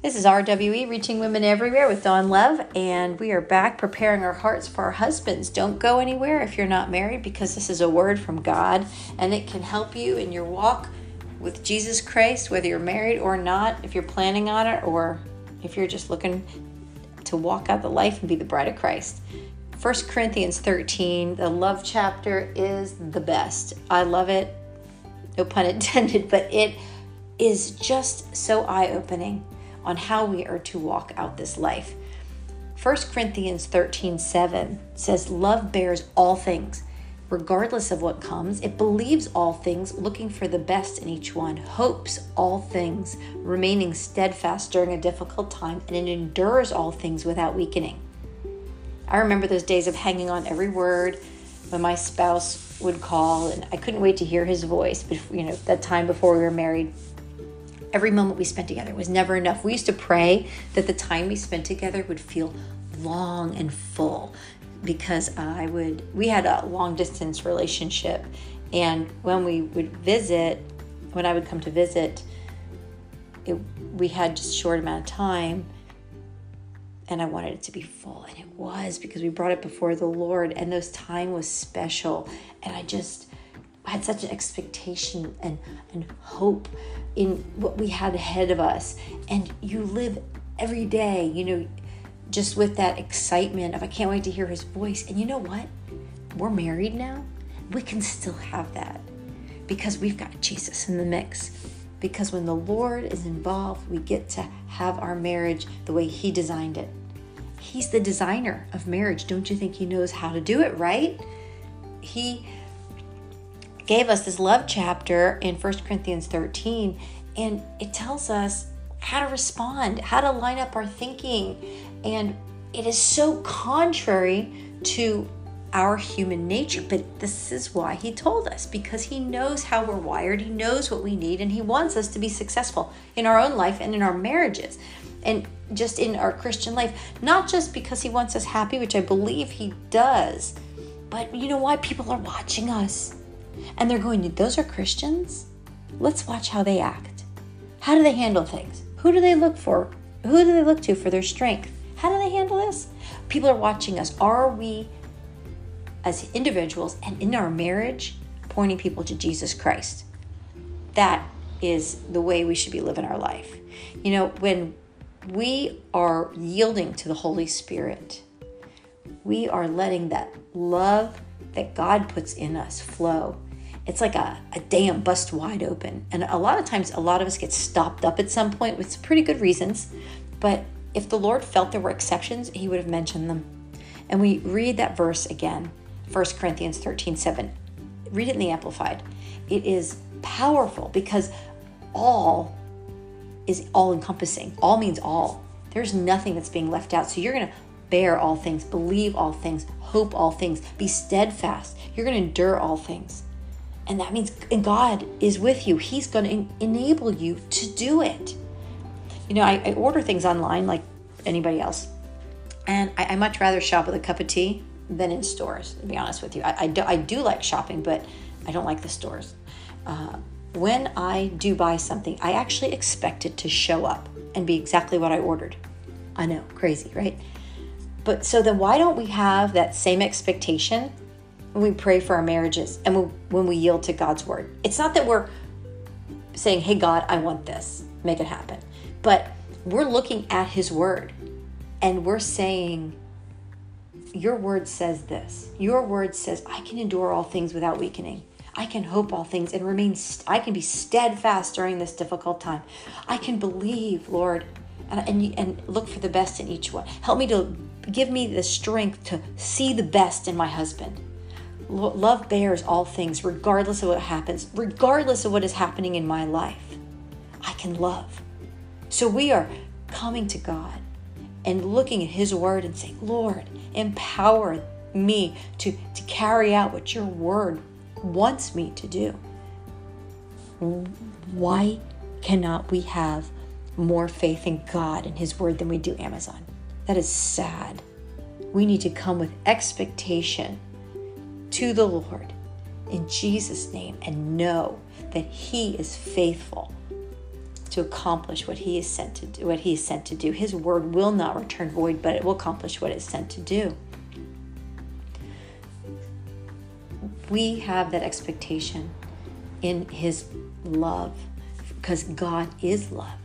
This is RWE, Reaching Women Everywhere with Dawn Love, and we are back preparing our hearts for our husbands. Don't go anywhere if you're not married because this is a word from God and it can help you in your walk with Jesus Christ, whether you're married or not, if you're planning on it, or if you're just looking to walk out the life and be the bride of Christ. 1 Corinthians 13, the love chapter is the best. I love it, no pun intended, but it is just so eye opening on how we are to walk out this life. 1 Corinthians 13 7 says, Love bears all things, regardless of what comes. It believes all things, looking for the best in each one, hopes all things, remaining steadfast during a difficult time, and it endures all things without weakening. I remember those days of hanging on every word when my spouse would call, and I couldn't wait to hear his voice. But you know, that time before we were married, every moment we spent together was never enough. We used to pray that the time we spent together would feel long and full because I would, we had a long distance relationship. And when we would visit, when I would come to visit, it, we had just short amount of time and I wanted it to be full. And it was because we brought it before the Lord and those time was special. And I just, I had such an expectation and, and hope in what we had ahead of us. And you live every day, you know, just with that excitement of I can't wait to hear his voice. And you know what? We're married now. We can still have that because we've got Jesus in the mix. Because when the Lord is involved, we get to have our marriage the way He designed it. He's the designer of marriage. Don't you think He knows how to do it, right? He gave us this love chapter in 1 Corinthians 13, and it tells us how to respond, how to line up our thinking. And it is so contrary to our human nature, but this is why he told us because he knows how we're wired, he knows what we need, and he wants us to be successful in our own life and in our marriages and just in our Christian life. Not just because he wants us happy, which I believe he does, but you know why? People are watching us and they're going, Those are Christians? Let's watch how they act. How do they handle things? Who do they look for? Who do they look to for their strength? How do they handle this? People are watching us. Are we, as individuals and in our marriage, pointing people to Jesus Christ? That is the way we should be living our life. You know, when we are yielding to the Holy Spirit, we are letting that love that God puts in us flow. It's like a, a dam bust wide open. And a lot of times, a lot of us get stopped up at some point with some pretty good reasons. But if the Lord felt there were exceptions, He would have mentioned them. And we read that verse again, 1 Corinthians 13 7. Read it in the Amplified. It is powerful because all is all encompassing. All means all. There's nothing that's being left out. So you're going to bear all things, believe all things, hope all things, be steadfast. You're going to endure all things. And that means God is with you. He's going to enable you to do it. You know, I, I order things online like anybody else. And I, I, much rather shop with a cup of tea than in stores, to be honest with you. I, I, do, I do like shopping, but I don't like the stores. Uh, when I do buy something, I actually expect it to show up and be exactly what I ordered. I know, crazy, right? But so then why don't we have that same expectation when we pray for our marriages and when we yield to God's word? It's not that we're saying, hey, God, I want this, make it happen. But we're looking at his word and we're saying, your word says this. Your word says, I can endure all things without weakening. I can hope all things and remain, st- I can be steadfast during this difficult time. I can believe, Lord, and, and, and look for the best in each one. Help me to give me the strength to see the best in my husband. Love bears all things, regardless of what happens, regardless of what is happening in my life. I can love. So we are coming to God and looking at His Word and saying, Lord, empower me to, to carry out what your Word wants me to do. Why cannot we have more faith in God and His Word than we do Amazon? That is sad. We need to come with expectation to the Lord in Jesus' name and know that He is faithful. to accomplish what he is sent to do, what he is sent to do. His word will not return void, but it will accomplish what it's sent to do. We have that expectation in his love because God is love.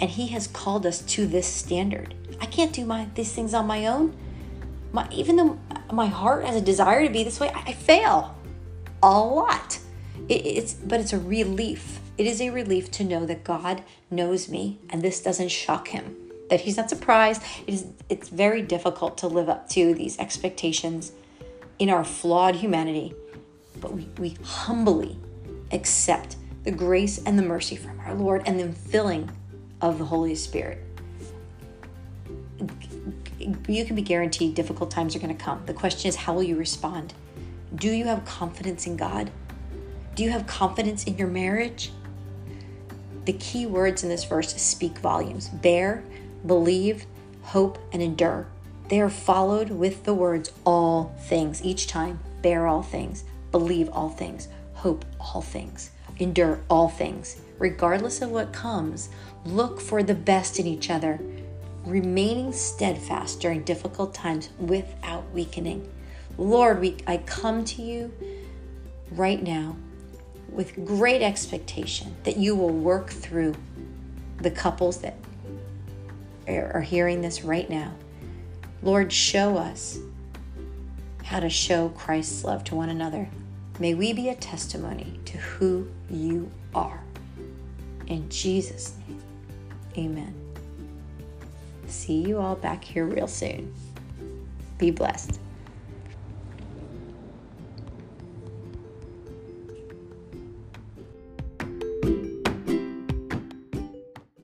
And he has called us to this standard. I can't do my these things on my own. My, even though my heart has a desire to be this way, I, fail a lot. It, it's but it's a relief. It is a relief to know that God knows me and this doesn't shock him. That he's not surprised. It is it's very difficult to live up to these expectations in our flawed humanity. But we, we humbly accept the grace and the mercy from our Lord and the filling of the Holy Spirit. You can be guaranteed difficult times are going to come. The question is, how will you respond? Do you have confidence in God? Do you have confidence in your marriage? The key words in this verse speak volumes bear, believe, hope, and endure. They are followed with the words all things each time. Bear all things, believe all things, hope all things, endure all things. Regardless of what comes, look for the best in each other, remaining steadfast during difficult times without weakening. Lord, we, I come to you right now with great expectation that you will work through the couples that are hearing this right now. Lord, show us how to show Christ's love to one another. May we be a testimony to who you are. In Jesus' name, amen. See you all back here real soon. Be blessed.